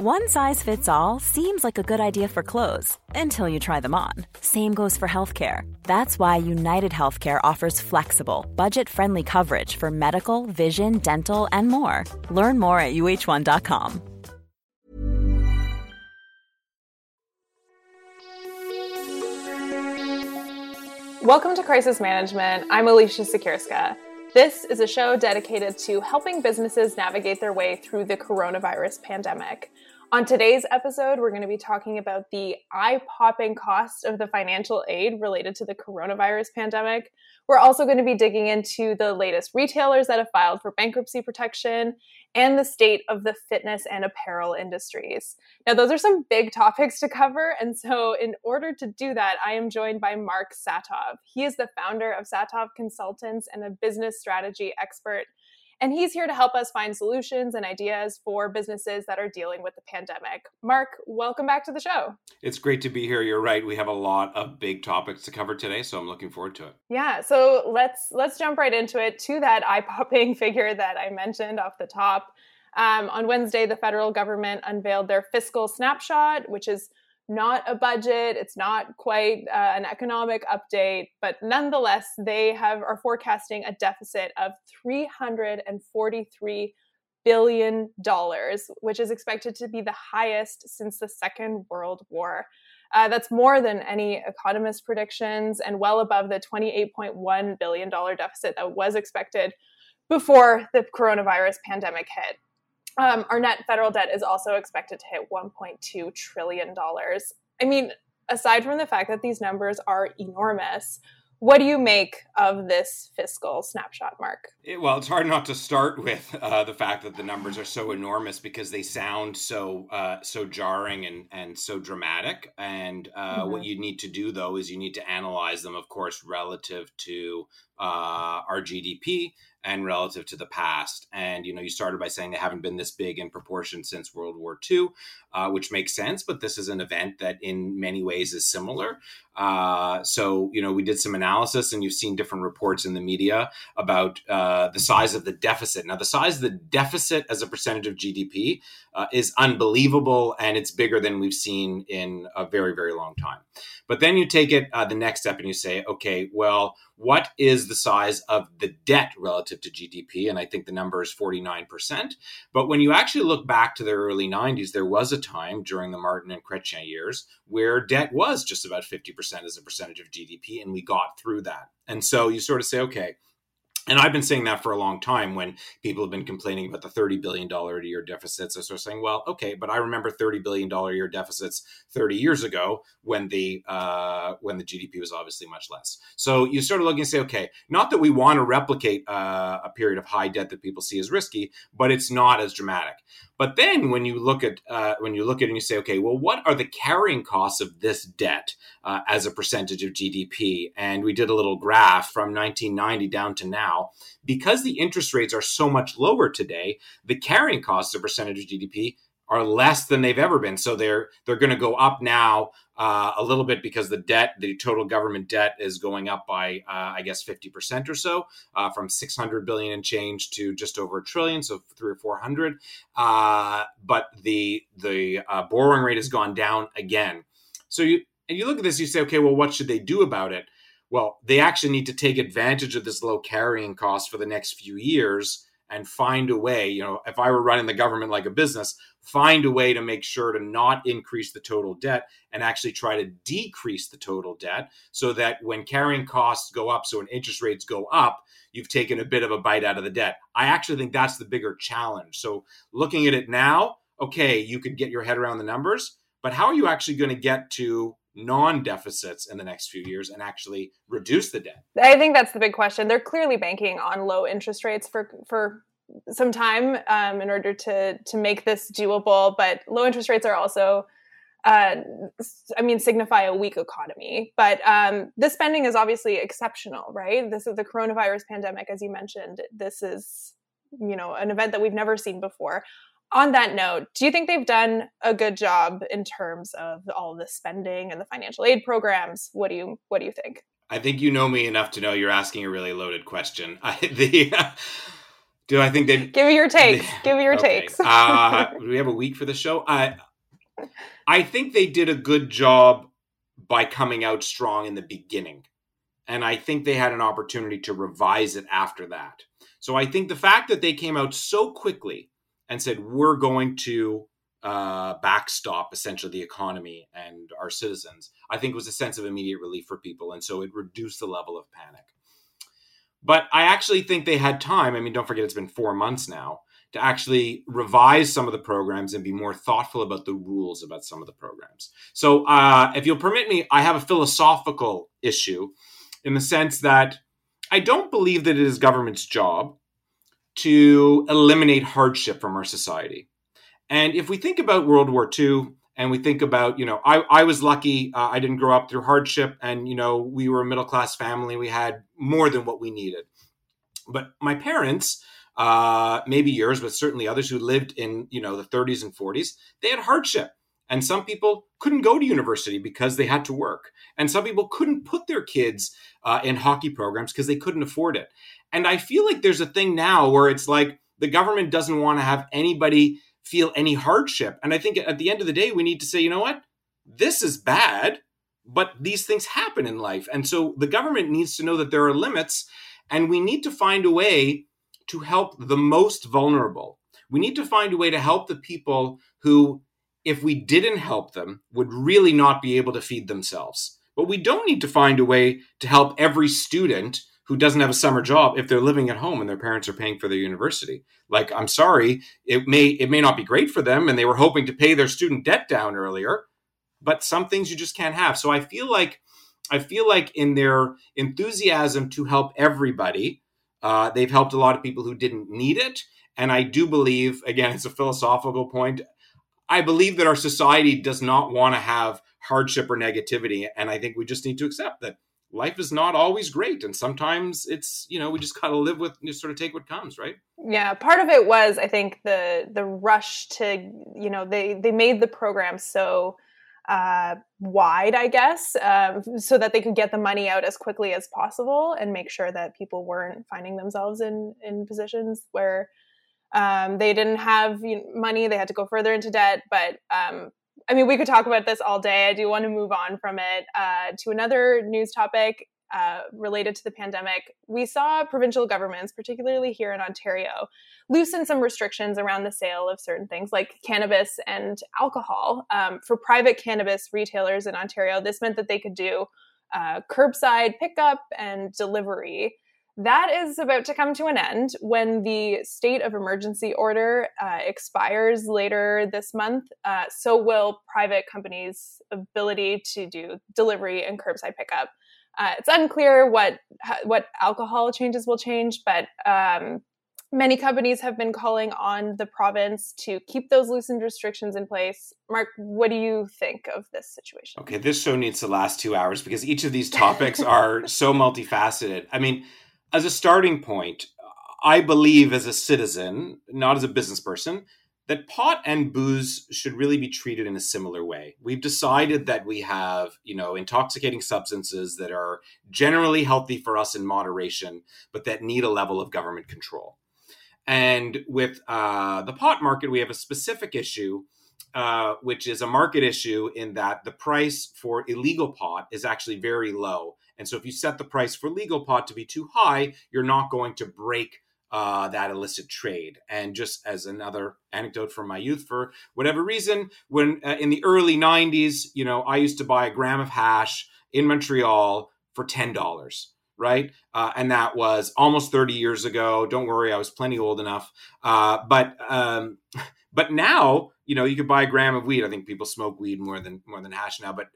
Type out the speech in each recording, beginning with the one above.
One size fits all seems like a good idea for clothes until you try them on. Same goes for healthcare. That's why United Healthcare offers flexible, budget friendly coverage for medical, vision, dental, and more. Learn more at uh1.com. Welcome to Crisis Management. I'm Alicia Siekierska. This is a show dedicated to helping businesses navigate their way through the coronavirus pandemic. On today's episode, we're going to be talking about the eye popping cost of the financial aid related to the coronavirus pandemic. We're also going to be digging into the latest retailers that have filed for bankruptcy protection and the state of the fitness and apparel industries. Now, those are some big topics to cover. And so, in order to do that, I am joined by Mark Satov. He is the founder of Satov Consultants and a business strategy expert and he's here to help us find solutions and ideas for businesses that are dealing with the pandemic. Mark, welcome back to the show. It's great to be here. You're right. We have a lot of big topics to cover today, so I'm looking forward to it. Yeah, so let's let's jump right into it to that eye-popping figure that I mentioned off the top. Um, on Wednesday, the federal government unveiled their fiscal snapshot, which is not a budget it's not quite uh, an economic update but nonetheless they have are forecasting a deficit of 343 billion dollars which is expected to be the highest since the second world war. Uh, that's more than any economist predictions and well above the 28.1 billion dollar deficit that was expected before the coronavirus pandemic hit um, our net federal debt is also expected to hit 1.2 trillion dollars. I mean, aside from the fact that these numbers are enormous, what do you make of this fiscal snapshot, Mark? It, well, it's hard not to start with uh, the fact that the numbers are so enormous because they sound so uh, so jarring and and so dramatic. And uh, mm-hmm. what you need to do though is you need to analyze them, of course, relative to uh, our GDP and relative to the past. And you know, you started by saying they haven't been this big in proportion since World War II, uh, which makes sense. But this is an event that, in many ways, is similar. Uh, so you know, we did some analysis, and you've seen different reports in the media about uh, the size of the deficit. Now, the size of the deficit as a percentage of GDP uh, is unbelievable, and it's bigger than we've seen in a very, very long time. But then you take it uh, the next step, and you say, okay, well what is the size of the debt relative to GDP? And I think the number is 49%. But when you actually look back to the early 90s, there was a time during the Martin and Chrétien years where debt was just about 50% as a percentage of GDP, and we got through that. And so you sort of say, okay, and I've been saying that for a long time when people have been complaining about the $30 billion a year deficits. I sort of saying, well, okay, but I remember $30 billion a year deficits 30 years ago when the uh, when the GDP was obviously much less. So you sort of look and say, okay, not that we want to replicate uh, a period of high debt that people see as risky, but it's not as dramatic. But then when you look at uh, when you look at it and you say, okay, well, what are the carrying costs of this debt uh, as a percentage of GDP? And we did a little graph from 1990 down to now. Because the interest rates are so much lower today, the carrying costs of percentage of GDP are less than they've ever been. So they're they're going to go up now uh, a little bit because the debt, the total government debt, is going up by uh, I guess fifty percent or so, uh, from six hundred billion and change to just over a trillion, so three or four hundred. Uh, but the the uh, borrowing rate has gone down again. So you and you look at this, you say, okay, well, what should they do about it? Well, they actually need to take advantage of this low carrying cost for the next few years and find a way. You know, if I were running the government like a business, find a way to make sure to not increase the total debt and actually try to decrease the total debt so that when carrying costs go up, so when interest rates go up, you've taken a bit of a bite out of the debt. I actually think that's the bigger challenge. So looking at it now, okay, you could get your head around the numbers, but how are you actually going to get to non deficits in the next few years and actually reduce the debt? I think that's the big question. They're clearly banking on low interest rates for for some time um, in order to to make this doable. But low interest rates are also, uh, I mean, signify a weak economy. But um, this spending is obviously exceptional, right? This is the coronavirus pandemic, as you mentioned. This is you know an event that we've never seen before on that note, do you think they've done a good job in terms of all the spending and the financial aid programs? What do you what do you think? I think you know me enough to know you're asking a really loaded question. I, the Do I think they give me your takes? They, give me your okay. takes. uh, do we have a week for the show? I I think they did a good job by coming out strong in the beginning, and I think they had an opportunity to revise it after that. So I think the fact that they came out so quickly and said we're going to uh, backstop essentially the economy and our citizens, I think it was a sense of immediate relief for people, and so it reduced the level of panic. But I actually think they had time. I mean, don't forget it's been four months now to actually revise some of the programs and be more thoughtful about the rules about some of the programs. So, uh, if you'll permit me, I have a philosophical issue in the sense that I don't believe that it is government's job to eliminate hardship from our society. And if we think about World War II and we think about, you know, I, I was lucky. Uh, I didn't grow up through hardship. And, you know, we were a middle class family. We had more than what we needed. But my parents, uh, maybe yours, but certainly others who lived in, you know, the 30s and 40s, they had hardship. And some people couldn't go to university because they had to work. And some people couldn't put their kids uh, in hockey programs because they couldn't afford it. And I feel like there's a thing now where it's like the government doesn't want to have anybody feel any hardship. And I think at the end of the day, we need to say, you know what? This is bad, but these things happen in life. And so the government needs to know that there are limits, and we need to find a way to help the most vulnerable. We need to find a way to help the people who, if we didn't help them, would really not be able to feed themselves. But we don't need to find a way to help every student who doesn't have a summer job if they're living at home and their parents are paying for their university. Like, I'm sorry, it may it may not be great for them, and they were hoping to pay their student debt down earlier, but some things you just can't have. So I feel like I feel like in their enthusiasm to help everybody, uh, they've helped a lot of people who didn't need it. And I do believe, again, it's a philosophical point. I believe that our society does not want to have hardship or negativity, and I think we just need to accept that life is not always great and sometimes it's you know we just gotta live with you sort of take what comes right? Yeah part of it was i think the the rush to you know they they made the program so uh, wide i guess um, so that they could get the money out as quickly as possible and make sure that people weren't finding themselves in in positions where um, they didn't have money they had to go further into debt but um, I mean, we could talk about this all day. I do want to move on from it uh, to another news topic uh, related to the pandemic. We saw provincial governments, particularly here in Ontario, loosen some restrictions around the sale of certain things like cannabis and alcohol. Um, for private cannabis retailers in Ontario, this meant that they could do uh, curbside pickup and delivery. That is about to come to an end when the state of emergency order uh, expires later this month. Uh, so will private companies' ability to do delivery and curbside pickup. Uh, it's unclear what what alcohol changes will change, but um, many companies have been calling on the province to keep those loosened restrictions in place. Mark, what do you think of this situation? Okay, this show needs to last two hours because each of these topics are so multifaceted. I mean as a starting point, I believe as a citizen, not as a business person, that pot and booze should really be treated in a similar way. We've decided that we have, you know, intoxicating substances that are generally healthy for us in moderation, but that need a level of government control. And with uh, the pot market, we have a specific issue, uh, which is a market issue in that the price for illegal pot is actually very low and so if you set the price for legal pot to be too high, you're not going to break uh, that illicit trade. And just as another anecdote from my youth, for whatever reason, when uh, in the early 90s, you know, I used to buy a gram of hash in Montreal for $10 right? Uh, and that was almost 30 years ago. Don't worry, I was plenty old enough. Uh, but um, but now, you know, you could buy a gram of weed. I think people smoke weed more than more than hash now. But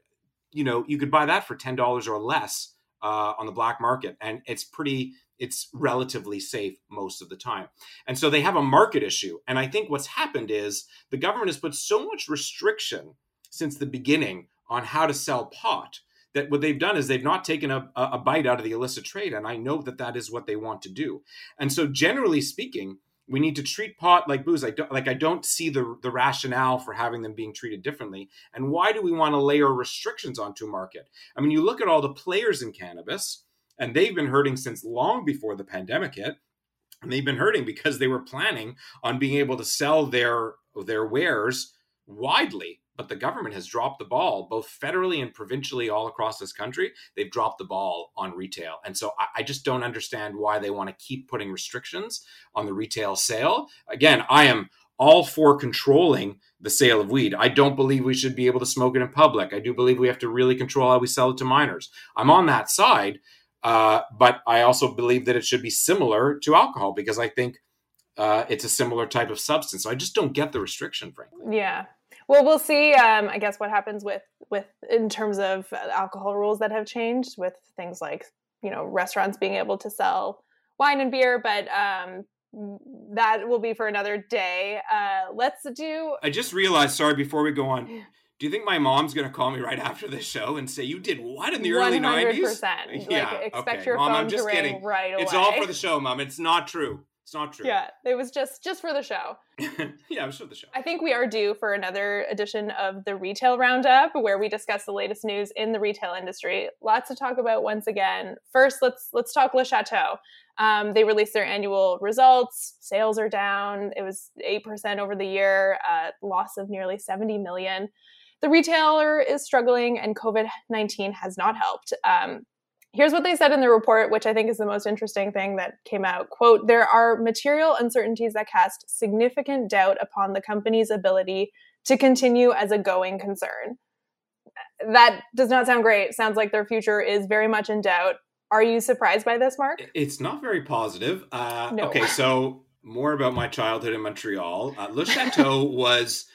you know, you could buy that for ten dollars or less uh, on the black market, and it's pretty. It's relatively safe most of the time. And so they have a market issue. And I think what's happened is the government has put so much restriction since the beginning on how to sell pot that what they've done is they've not taken a, a bite out of the illicit trade. And I know that that is what they want to do. And so, generally speaking, we need to treat pot like booze. I don't like I don't see the the rationale for having them being treated differently. And why do we want to layer restrictions onto market? I mean, you look at all the players in cannabis, and they've been hurting since long before the pandemic hit. and they've been hurting because they were planning on being able to sell their their wares widely but the government has dropped the ball both federally and provincially all across this country they've dropped the ball on retail and so i, I just don't understand why they want to keep putting restrictions on the retail sale again i am all for controlling the sale of weed. I don't believe we should be able to smoke it in public. I do believe we have to really control how we sell it to minors. I'm on that side, uh, but I also believe that it should be similar to alcohol because I think uh, it's a similar type of substance. So I just don't get the restriction, frankly. Yeah. Well, we'll see. Um, I guess what happens with with in terms of alcohol rules that have changed with things like you know restaurants being able to sell wine and beer, but um, that will be for another day. Uh, let's do. I just realized. Sorry, before we go on. Do you think my mom's going to call me right after this show and say you did what in the 100%. early nineties? Yeah, like, expect okay. your Mom, phone I'm just to kidding. ring right away. It's all for the show, Mom. It's not true. It's not true. Yeah, it was just just for the show. yeah, it was for the show. I think we are due for another edition of the Retail Roundup, where we discuss the latest news in the retail industry. Lots to talk about once again. First, let's let's talk Le Chateau. Um, they released their annual results. Sales are down. It was eight percent over the year. Uh, loss of nearly seventy million. The retailer is struggling, and COVID nineteen has not helped. Um, here's what they said in the report which i think is the most interesting thing that came out. Quote there are material uncertainties that cast significant doubt upon the company's ability to continue as a going concern. That does not sound great. Sounds like their future is very much in doubt. Are you surprised by this mark? It's not very positive. Uh, no. okay so more about my childhood in montreal. Uh, le chateau was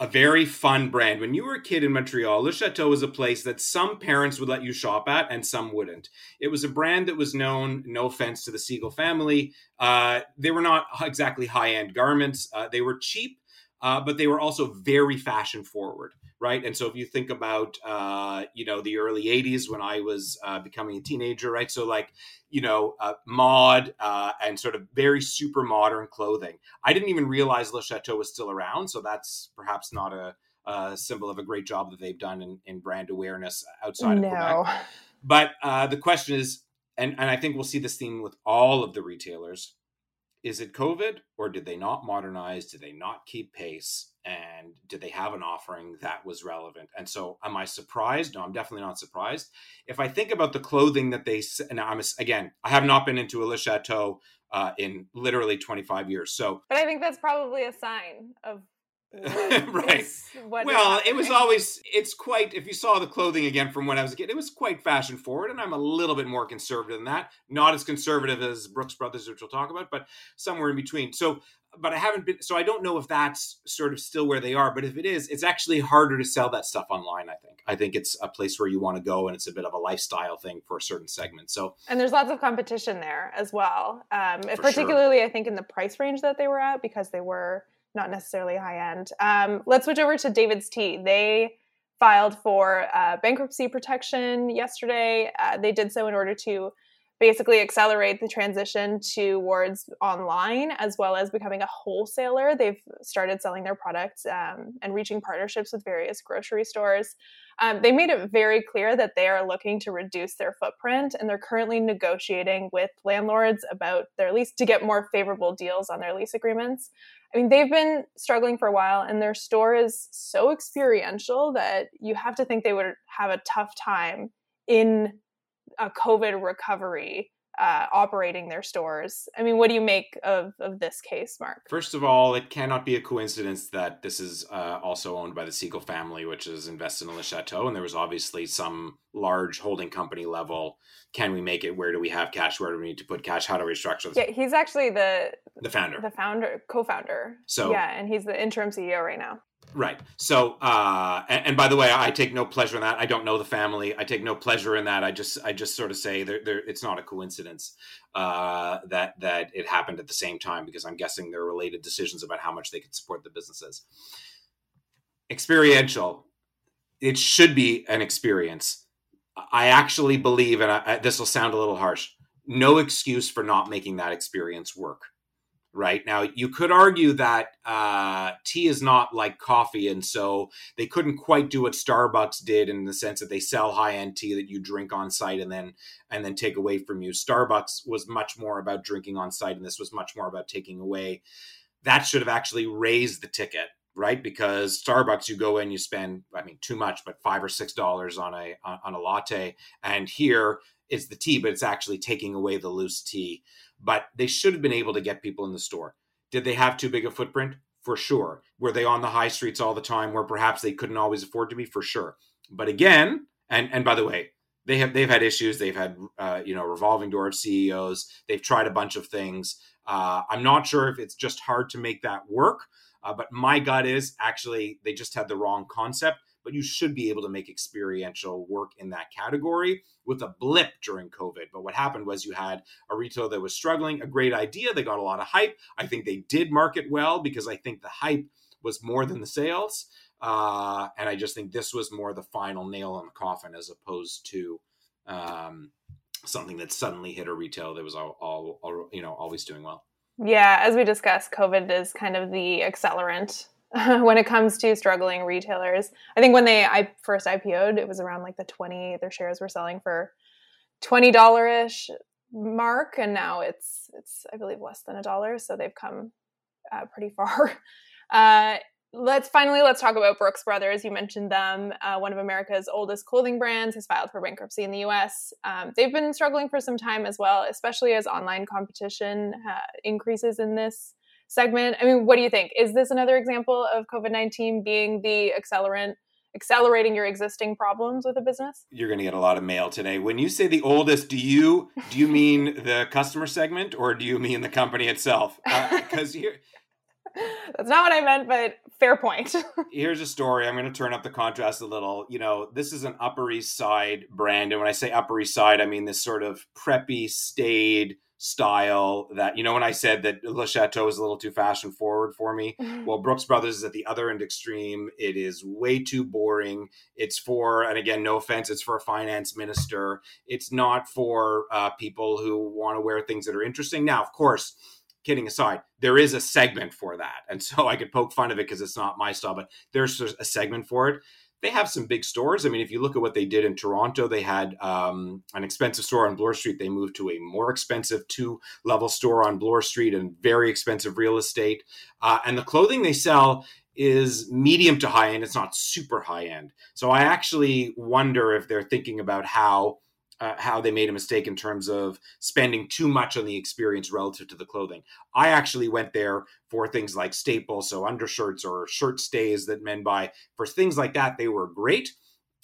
a very fun brand. When you were a kid in Montreal, Le Chateau was a place that some parents would let you shop at and some wouldn't. It was a brand that was known, no offense to the Segal family, uh, they were not exactly high end garments. Uh, they were cheap, uh, but they were also very fashion forward right? And so if you think about, uh, you know, the early '80s when I was uh, becoming a teenager, right? So like, you know, uh, mod uh, and sort of very super modern clothing. I didn't even realize Le Chateau was still around, so that's perhaps not a, a symbol of a great job that they've done in, in brand awareness outside no. of Quebec. But uh, the question is, and, and I think we'll see this theme with all of the retailers is it COVID or did they not modernize? Did they not keep pace? And did they have an offering that was relevant? And so, am I surprised? No, I'm definitely not surprised. If I think about the clothing that they, and I'm again, I have not been into a Le Chateau uh, in literally 25 years. So, but I think that's probably a sign of right. well, it was always it's quite if you saw the clothing again from when I was a kid, it was quite fashion forward, and I'm a little bit more conservative than that. Not as conservative as Brooks Brothers, which we'll talk about, but somewhere in between. So but I haven't been so I don't know if that's sort of still where they are, but if it is, it's actually harder to sell that stuff online, I think. I think it's a place where you want to go and it's a bit of a lifestyle thing for a certain segment. So And there's lots of competition there as well. Um, particularly sure. I think in the price range that they were at because they were not necessarily high end. Um, let's switch over to David's Tea. They filed for uh, bankruptcy protection yesterday. Uh, they did so in order to basically accelerate the transition towards online as well as becoming a wholesaler. They've started selling their products um, and reaching partnerships with various grocery stores. Um, they made it very clear that they are looking to reduce their footprint and they're currently negotiating with landlords about their lease to get more favorable deals on their lease agreements. I mean, they've been struggling for a while, and their store is so experiential that you have to think they would have a tough time in a COVID recovery uh, operating their stores. I mean, what do you make of, of this case, Mark? First of all, it cannot be a coincidence that this is uh, also owned by the Segal family, which is invested in Le Chateau. And there was obviously some large holding company level. Can we make it? Where do we have cash? Where do we need to put cash? How do we structure this? Yeah, he's actually the the founder, the founder, co-founder. So yeah, and he's the interim CEO right now. Right. So, uh, and, and, by the way, I take no pleasure in that. I don't know the family. I take no pleasure in that. I just, I just sort of say it's not a coincidence uh, that that it happened at the same time because I'm guessing there are related decisions about how much they could support the businesses. Experiential. It should be an experience. I actually believe, and I, this will sound a little harsh, no excuse for not making that experience work right? Now you could argue that uh, tea is not like coffee and so they couldn't quite do what starbucks did in the sense that they sell high-end tea that you drink on site and then and then take away from you. Starbucks was much more about drinking on site and this was much more about taking away. That should have actually raised the ticket right? Because starbucks you go in you spend i mean too much but five or six dollars on a on a latte and here it's the tea but it's actually taking away the loose tea but they should have been able to get people in the store. Did they have too big a footprint? For sure. Were they on the high streets all the time where perhaps they couldn't always afford to be? For sure. But again, and and by the way, they have they've had issues. They've had uh, you know revolving door of CEOs. They've tried a bunch of things. Uh, I'm not sure if it's just hard to make that work. Uh, but my gut is actually they just had the wrong concept but you should be able to make experiential work in that category with a blip during COVID. But what happened was you had a retailer that was struggling, a great idea. They got a lot of hype. I think they did market well because I think the hype was more than the sales. Uh, and I just think this was more the final nail in the coffin as opposed to um, something that suddenly hit a retail that was all, all, all, you know always doing well. Yeah, as we discussed, COVID is kind of the accelerant when it comes to struggling retailers. I think when they I first IPO'd, it was around like the 20 their shares were selling for $20 ish mark and now it's it's I believe less than a dollar, so they've come uh, pretty far. Uh, let's finally let's talk about Brooks Brothers. You mentioned them. Uh, one of America's oldest clothing brands has filed for bankruptcy in the U.S. Um, they've been struggling for some time as well, especially as online competition uh, increases in this segment. I mean, what do you think? Is this another example of COVID 19 being the accelerant? accelerating your existing problems with a business you're going to get a lot of mail today when you say the oldest do you do you mean the customer segment or do you mean the company itself because uh, here that's not what i meant but fair point here's a story i'm going to turn up the contrast a little you know this is an upper east side brand and when i say upper east side i mean this sort of preppy staid style that you know when I said that Le Chateau is a little too fashion forward for me. Mm-hmm. Well, Brooks Brothers is at the other end extreme. It is way too boring. It's for and again, no offense, it's for a finance minister. It's not for uh, people who want to wear things that are interesting. Now, of course. Kidding aside, there is a segment for that. And so I could poke fun of it because it's not my style, but there's a segment for it they have some big stores. I mean, if you look at what they did in Toronto, they had um, an expensive store on Bloor Street. They moved to a more expensive two level store on Bloor Street and very expensive real estate. Uh, and the clothing they sell is medium to high end. It's not super high end. So I actually wonder if they're thinking about how uh, how they made a mistake in terms of spending too much on the experience relative to the clothing. I actually went there for things like staples, so undershirts or shirt stays that men buy. For things like that, they were great.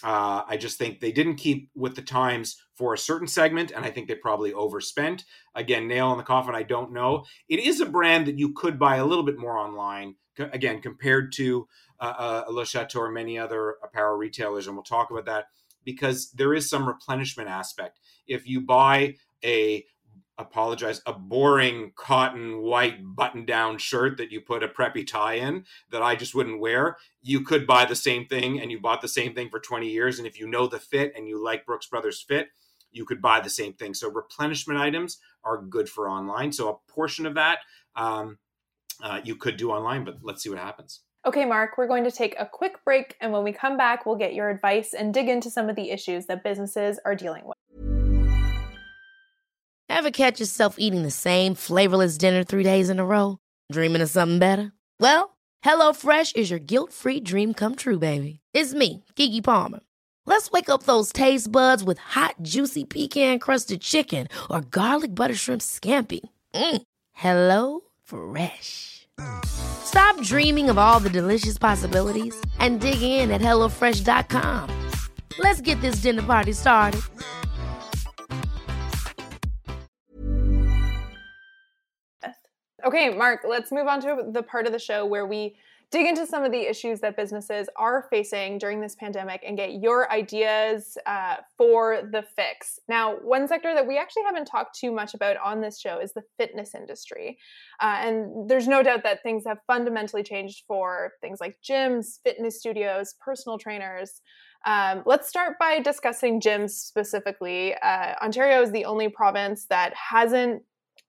Uh, I just think they didn't keep with the times for a certain segment, and I think they probably overspent. Again, nail in the coffin, I don't know. It is a brand that you could buy a little bit more online, again, compared to uh, uh, Le Chateau or many other apparel retailers, and we'll talk about that because there is some replenishment aspect. If you buy a apologize a boring cotton white button down shirt that you put a preppy tie in that I just wouldn't wear you could buy the same thing and you bought the same thing for 20 years. And if you know the fit and you like Brooks Brothers fit you could buy the same thing. So replenishment items are good for online. So a portion of that um, uh, you could do online but let's see what happens Okay, Mark, we're going to take a quick break, and when we come back, we'll get your advice and dig into some of the issues that businesses are dealing with. Ever catch yourself eating the same flavorless dinner three days in a row? Dreaming of something better? Well, HelloFresh is your guilt free dream come true, baby. It's me, Keke Palmer. Let's wake up those taste buds with hot, juicy pecan crusted chicken or garlic butter shrimp scampi. Mm. Hello Fresh. Stop dreaming of all the delicious possibilities and dig in at HelloFresh.com. Let's get this dinner party started. Okay, Mark, let's move on to the part of the show where we dig into some of the issues that businesses are facing during this pandemic and get your ideas uh, for the fix. Now, one sector that we actually haven't talked too much about on this show is the fitness industry. Uh, and there's no doubt that things have fundamentally changed for things like gyms, fitness studios, personal trainers. Um, let's start by discussing gyms specifically. Uh, Ontario is the only province that hasn't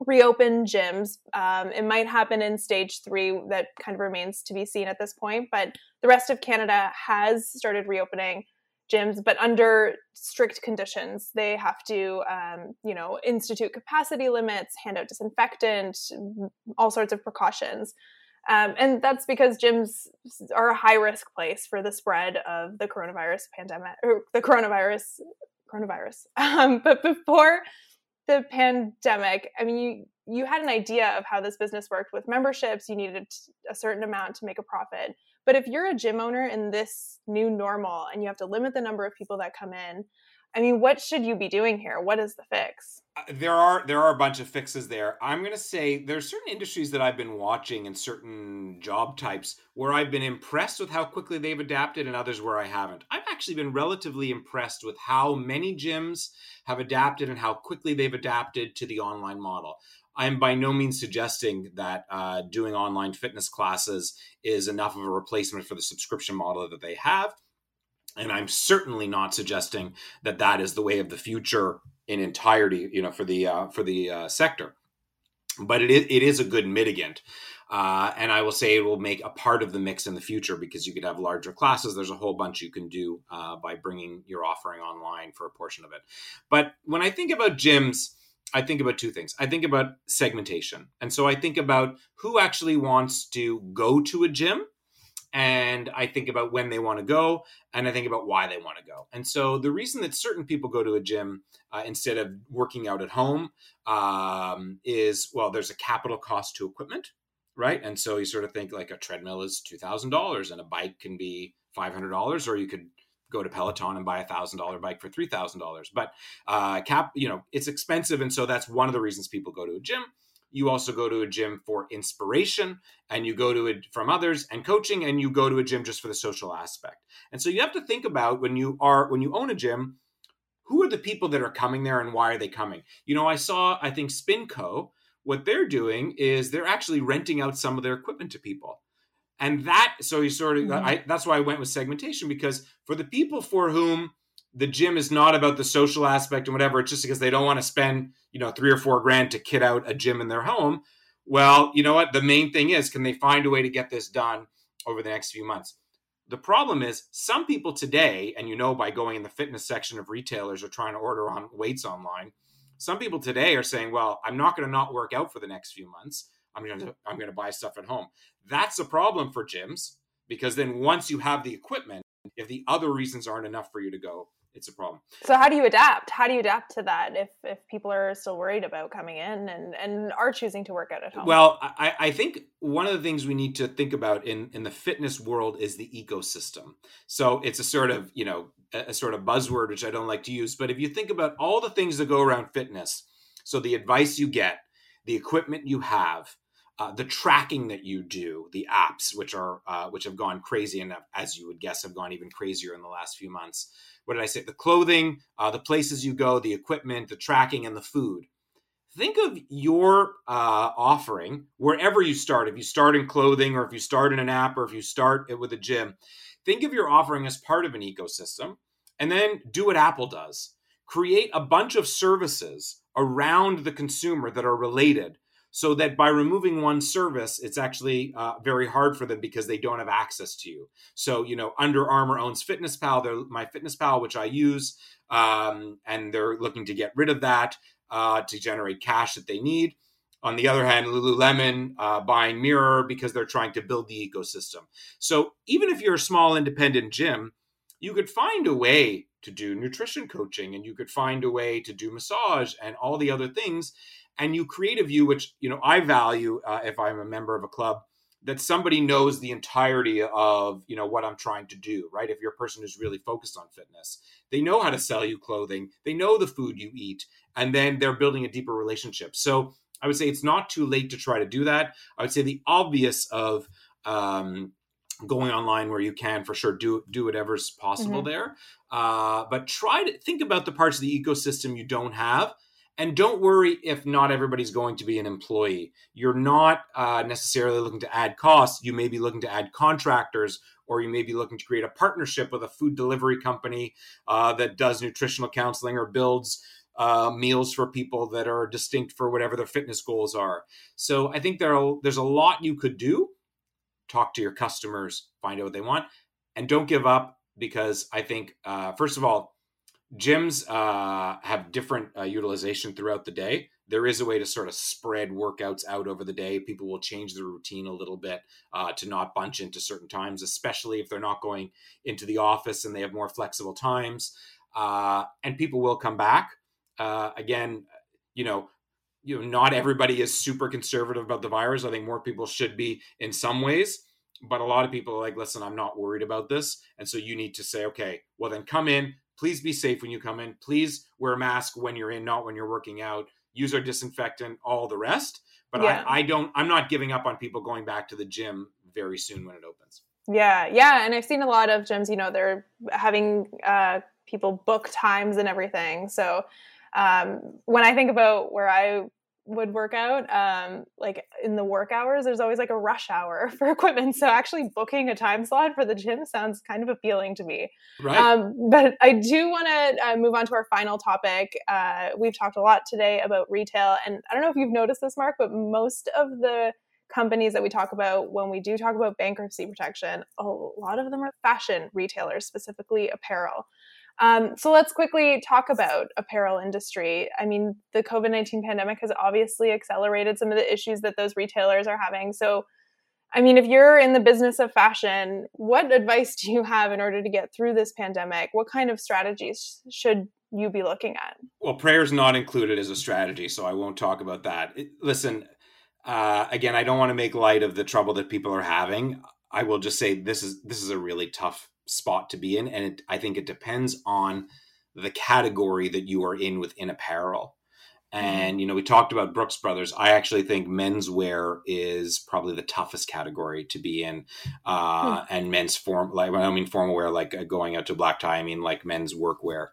reopen gyms. Um, it might happen in stage three, that kind of remains to be seen at this point. But the rest of Canada has started reopening gyms, but under strict conditions. They have to, um, you know, institute capacity limits, hand out disinfectant, all sorts of precautions. Um, and that's because gyms are a high risk place for the spread of the coronavirus pandemic or the coronavirus coronavirus. Um, but before the pandemic, I mean, you you had an idea of how this business worked with memberships. You needed a certain amount to make a profit. But if you're a gym owner in this new normal and you have to limit the number of people that come in, I mean, what should you be doing here? What is the fix? Uh, there are there are a bunch of fixes there. I'm going to say there's certain industries that I've been watching and certain job types where I've been impressed with how quickly they've adapted and others where I haven't. I've actually been relatively impressed with how many gyms have adapted and how quickly they've adapted to the online model. I'm by no means suggesting that uh, doing online fitness classes is enough of a replacement for the subscription model that they have. And I'm certainly not suggesting that that is the way of the future in entirety, you know, for the uh, for the uh, sector. But it is, it is a good mitigant. Uh, and I will say it will make a part of the mix in the future because you could have larger classes. There's a whole bunch you can do uh, by bringing your offering online for a portion of it. But when I think about gyms, I think about two things. I think about segmentation. And so I think about who actually wants to go to a gym and I think about when they want to go, and I think about why they want to go. And so the reason that certain people go to a gym uh, instead of working out at home um, is well, there's a capital cost to equipment, right? And so you sort of think like a treadmill is two thousand dollars, and a bike can be five hundred dollars, or you could go to Peloton and buy a thousand dollar bike for three thousand dollars. But uh, cap, you know, it's expensive, and so that's one of the reasons people go to a gym. You also go to a gym for inspiration, and you go to it from others and coaching, and you go to a gym just for the social aspect. And so you have to think about when you are when you own a gym, who are the people that are coming there, and why are they coming? You know, I saw I think Spinco. What they're doing is they're actually renting out some of their equipment to people and that so you sort of mm-hmm. I, that's why i went with segmentation because for the people for whom the gym is not about the social aspect and whatever it's just because they don't want to spend you know three or four grand to kit out a gym in their home. Well you know what? The main thing is can they find a way to get this done over the next few months? The problem is some people today and you know by going in the fitness section of retailers or trying to order on weights online some people today are saying well i'm not going to not work out for the next few months. I'm going to I'm going to buy stuff at home. That's a problem for gyms because then once you have the equipment, if the other reasons aren't enough for you to go, it's a problem. So how do you adapt? How do you adapt to that if if people are still worried about coming in and and are choosing to work out at home? Well, I, I think one of the things we need to think about in in the fitness world is the ecosystem. So it's a sort of you know a, sort of buzzword which I don't like to use, but if you think about all the things that go around fitness, so the advice you get, the equipment you have, uh, the tracking that you do, the apps, which are uh, which have gone crazy and as you would guess have gone even crazier in the last few months. What did I say? The clothing, uh, the places you go, the equipment, the tracking, and the food. Think of your uh, offering wherever you start. If you start in clothing, or if you start in an app, or if you start it with a gym, think of your offering as part of an ecosystem, and then do what Apple does: create a bunch of services around the consumer that are related so that by removing one service it's actually uh, very hard for them because they don't have access to you. So you know under armour owns fitness pal they're my fitness pal which i use um, and they're looking to get rid of that uh, to generate cash that they need. On the other hand lululemon uh, buying mirror because they're trying to build the ecosystem. So even if you're a small independent gym you could find a way to do nutrition coaching and you could find a way to do massage and all the other things and you create a view which you know i value uh, if i'm a member of a club that somebody knows the entirety of you know what i'm trying to do right? If you're a person who's really focused on fitness they know how to sell you clothing they know the food you eat and then they're building a deeper relationship. So i would say it's not too late to try to do that. I would say the obvious of um, going online where you can for sure do do whatever's possible mm-hmm. there. Uh, but try to think about the parts of the ecosystem you don't have and don't worry if not everybody's going to be an employee. You're not uh, necessarily looking to add costs. You may be looking to add contractors, or you may be looking to create a partnership with a food delivery company uh, that does nutritional counseling or builds uh, meals for people that are distinct for whatever their fitness goals are. So I think there there's a lot you could do. Talk to your customers, find out what they want, and don't give up because I think, uh, first of all, gyms uh, have different uh, utilization throughout the day. There is a way to sort of spread workouts out over the day. People will change their routine a little bit uh, to not bunch into certain times, especially if they're not going into the office and they have more flexible times. Uh, and people will come back. Uh, again, you know, you know, not everybody is super conservative about the virus. I think more people should be in some ways but a lot of people are like listen i'm not worried about this and so you need to say okay well then come in Please be safe when you come in. Please wear a mask when you're in, not when you're working out. Use our disinfectant, all the rest. But yeah. I, I don't, I'm not giving up on people going back to the gym very soon when it opens. Yeah, yeah. And I've seen a lot of gyms, you know, they're having uh, people book times and everything. So um, when I think about where I would work out um, like in the work hours there's always like a rush hour for equipment. So actually booking a time slot for the gym sounds kind of appealing to me. Right. Um, but i do want to uh, move on to our final topic. Uh, we've talked a lot today about retail and i don't know if you've noticed this mark but most of the companies that we talk about when we do talk about bankruptcy protection a lot of them are fashion retailers specifically apparel um, so let's quickly talk about apparel industry. I mean, the COVID nineteen pandemic has obviously accelerated some of the issues that those retailers are having. So, I mean, if you're in the business of fashion, what advice do you have in order to get through this pandemic? What kind of strategies should you be looking at? Well, prayer is not included as a strategy, so I won't talk about that. It, listen, uh, again, I don't want to make light of the trouble that people are having. I will just say this is this is a really tough spot to be in. And it, I think it depends on the category that you are in within apparel. Mm-hmm. And, you know, we talked about Brooks Brothers. I actually think menswear is probably the toughest category to be in. Uh, hmm. And men's form, like, I don't mean formal wear, like uh, going out to black tie, I mean like men's workwear.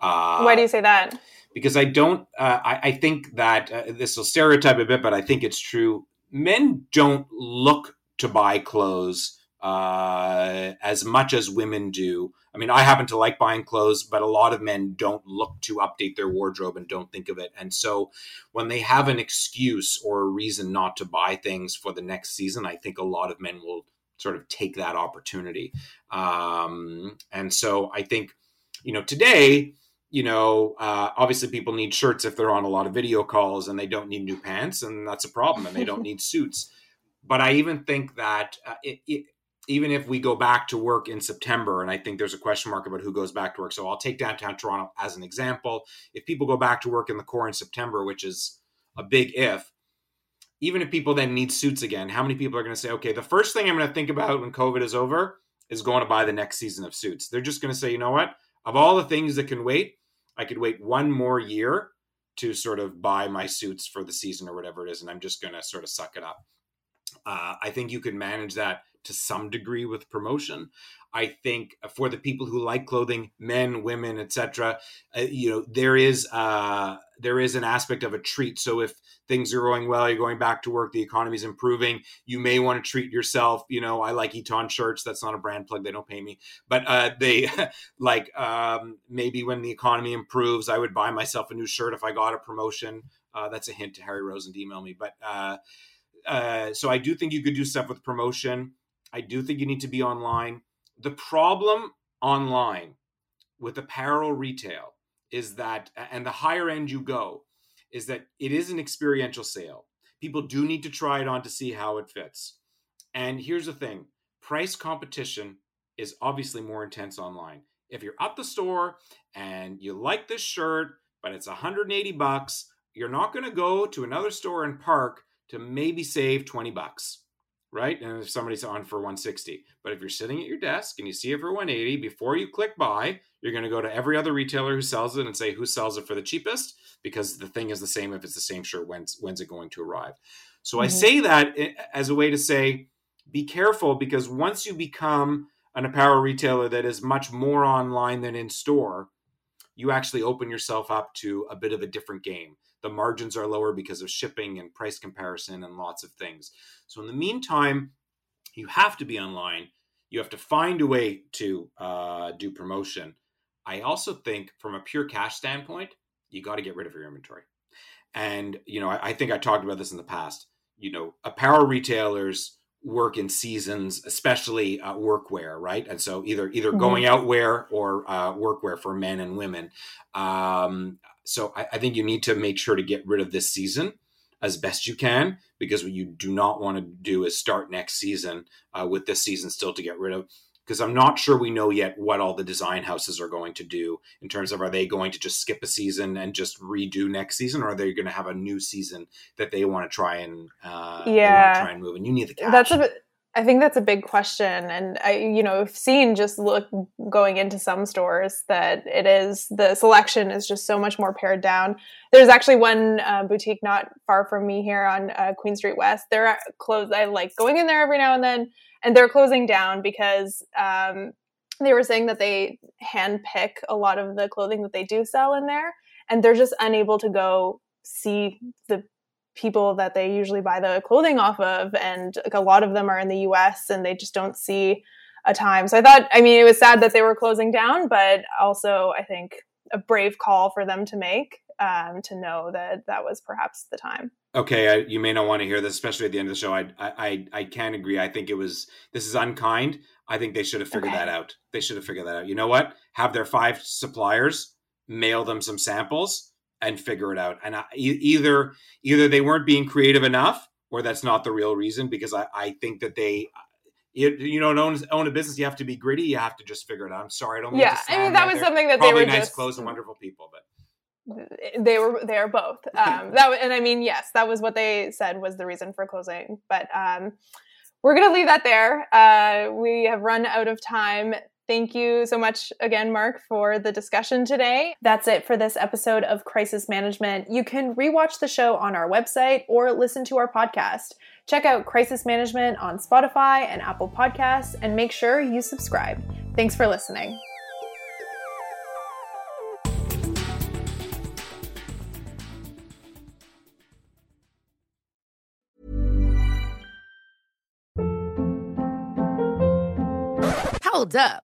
Uh, Why do you say that? Because I don't, uh, I, I, think that uh, this will stereotype a bit, but I think it's true. Men don't look to buy clothes uh, as much as women do. I mean, I happen to like buying clothes, but a lot of men don't look to update their wardrobe and don't think of it. And so when they have an excuse or a reason not to buy things for the next season, I think a lot of men will sort of take that opportunity. Um, and so I think, you know, today, you know, uh, obviously people need shirts if they're on a lot of video calls and they don't need new pants, and that's a problem, and they don't need suits. But I even think that uh, it, it even if we go back to work in September, and I think there's a question mark about who goes back to work. So I'll take downtown Toronto as an example. If people go back to work in the core in September, which is a big if, even if people then need suits again, how many people are going to say, okay, the first thing I'm going to think about when COVID is over is going to buy the next season of suits? They're just going to say, you know what? Of all the things that can wait, I could wait one more year to sort of buy my suits for the season or whatever it is, and I'm just going to sort of suck it up. Uh, I think you can manage that to some degree with promotion. I think for the people who like clothing, men, women, etc., uh, you know, there is uh, there is an aspect of a treat. So if things are going well, you're going back to work, the economy is improving, you may want to treat yourself. You know, I like Eton shirts. That's not a brand plug; they don't pay me, but uh, they like um, maybe when the economy improves, I would buy myself a new shirt if I got a promotion. Uh, that's a hint to Harry Rosen to email me, but. Uh, uh, so I do think you could do stuff with promotion. I do think you need to be online. The problem online with apparel retail is that, and the higher end you go, is that it is an experiential sale. People do need to try it on to see how it fits. And here's the thing price competition is obviously more intense online. If you're at the store and you like this shirt, but it's 180 bucks, you're not going to go to another store and park to maybe save 20 bucks right? And if somebody's on for 160, but if you're sitting at your desk and you see it for 180, before you click buy, you're going to go to every other retailer who sells it and say who sells it for the cheapest because the thing is the same if it's the same shirt. When's when's it going to arrive? So mm-hmm. I say that as a way to say be careful because once you become an apparel retailer that is much more online than in store, you actually open yourself up to a bit of a different game the margins are lower because of shipping and price comparison and lots of things. So in the meantime, you have to be online. You have to find a way to uh, do promotion. I also think, from a pure cash standpoint, you got to get rid of your inventory. And, you know, I, I think I talked about this in the past. You know, apparel retailers work in seasons, especially uh, workwear, right? And so either either mm-hmm. going out wear or uh, workwear for men and women. Um, so I, I, think you need to make sure to get rid of this season as best you can because what you do not want to do is start next season uh, with this season still to get rid of because I'm not sure we know yet what all the design houses are going to do in terms of are they going to just skip a season and just redo next season, or are they going to have a new season that they want to try and uh, yeah try and move? And you need the cash. That's a bit. I think that's a big question, and I, you know, I've seen just look going into some stores that it is the selection is just so much more pared down. There's actually one uh, boutique not far from me here on uh, Queen Street West. They're closed. I like going in there every now and then and they're closing down because um, they were saying that they hand pick a lot of the clothing that they do sell in there, and they're just unable to go see the people that they usually buy the clothing off of, and like, a lot of them are in the U.S. and they just don't see a time. So I thought, I mean, it was sad that they were closing down, but also I think a brave call for them to make um, to know that that was perhaps the time. Okay, I, you may not want to hear this, especially at the end of the show. I, I, I can agree. I think it was this is unkind. I think they should have figured okay. that out. They should have figured that out. You know what? Have their five suppliers mail them some samples and figure it out. And I, either either they weren't being creative enough, or that's not the real reason. Because I, I think that they you, you know, own, own a business, you have to be gritty. You have to just figure it out. I'm sorry, I don't. yeah, I mean that was something that Probably they were nice, just close, and wonderful people, but they were they are both um that and i mean yes that was what they said was the reason for closing but um we're gonna leave that there uh we have run out of time Thank you so much again, Mark, for the discussion today. That's it for this episode of Crisis Management. You can rewatch the show on our website or listen to our podcast. Check out Crisis Management on Spotify and Apple Podcasts and make sure you subscribe. Thanks for listening. Hold up.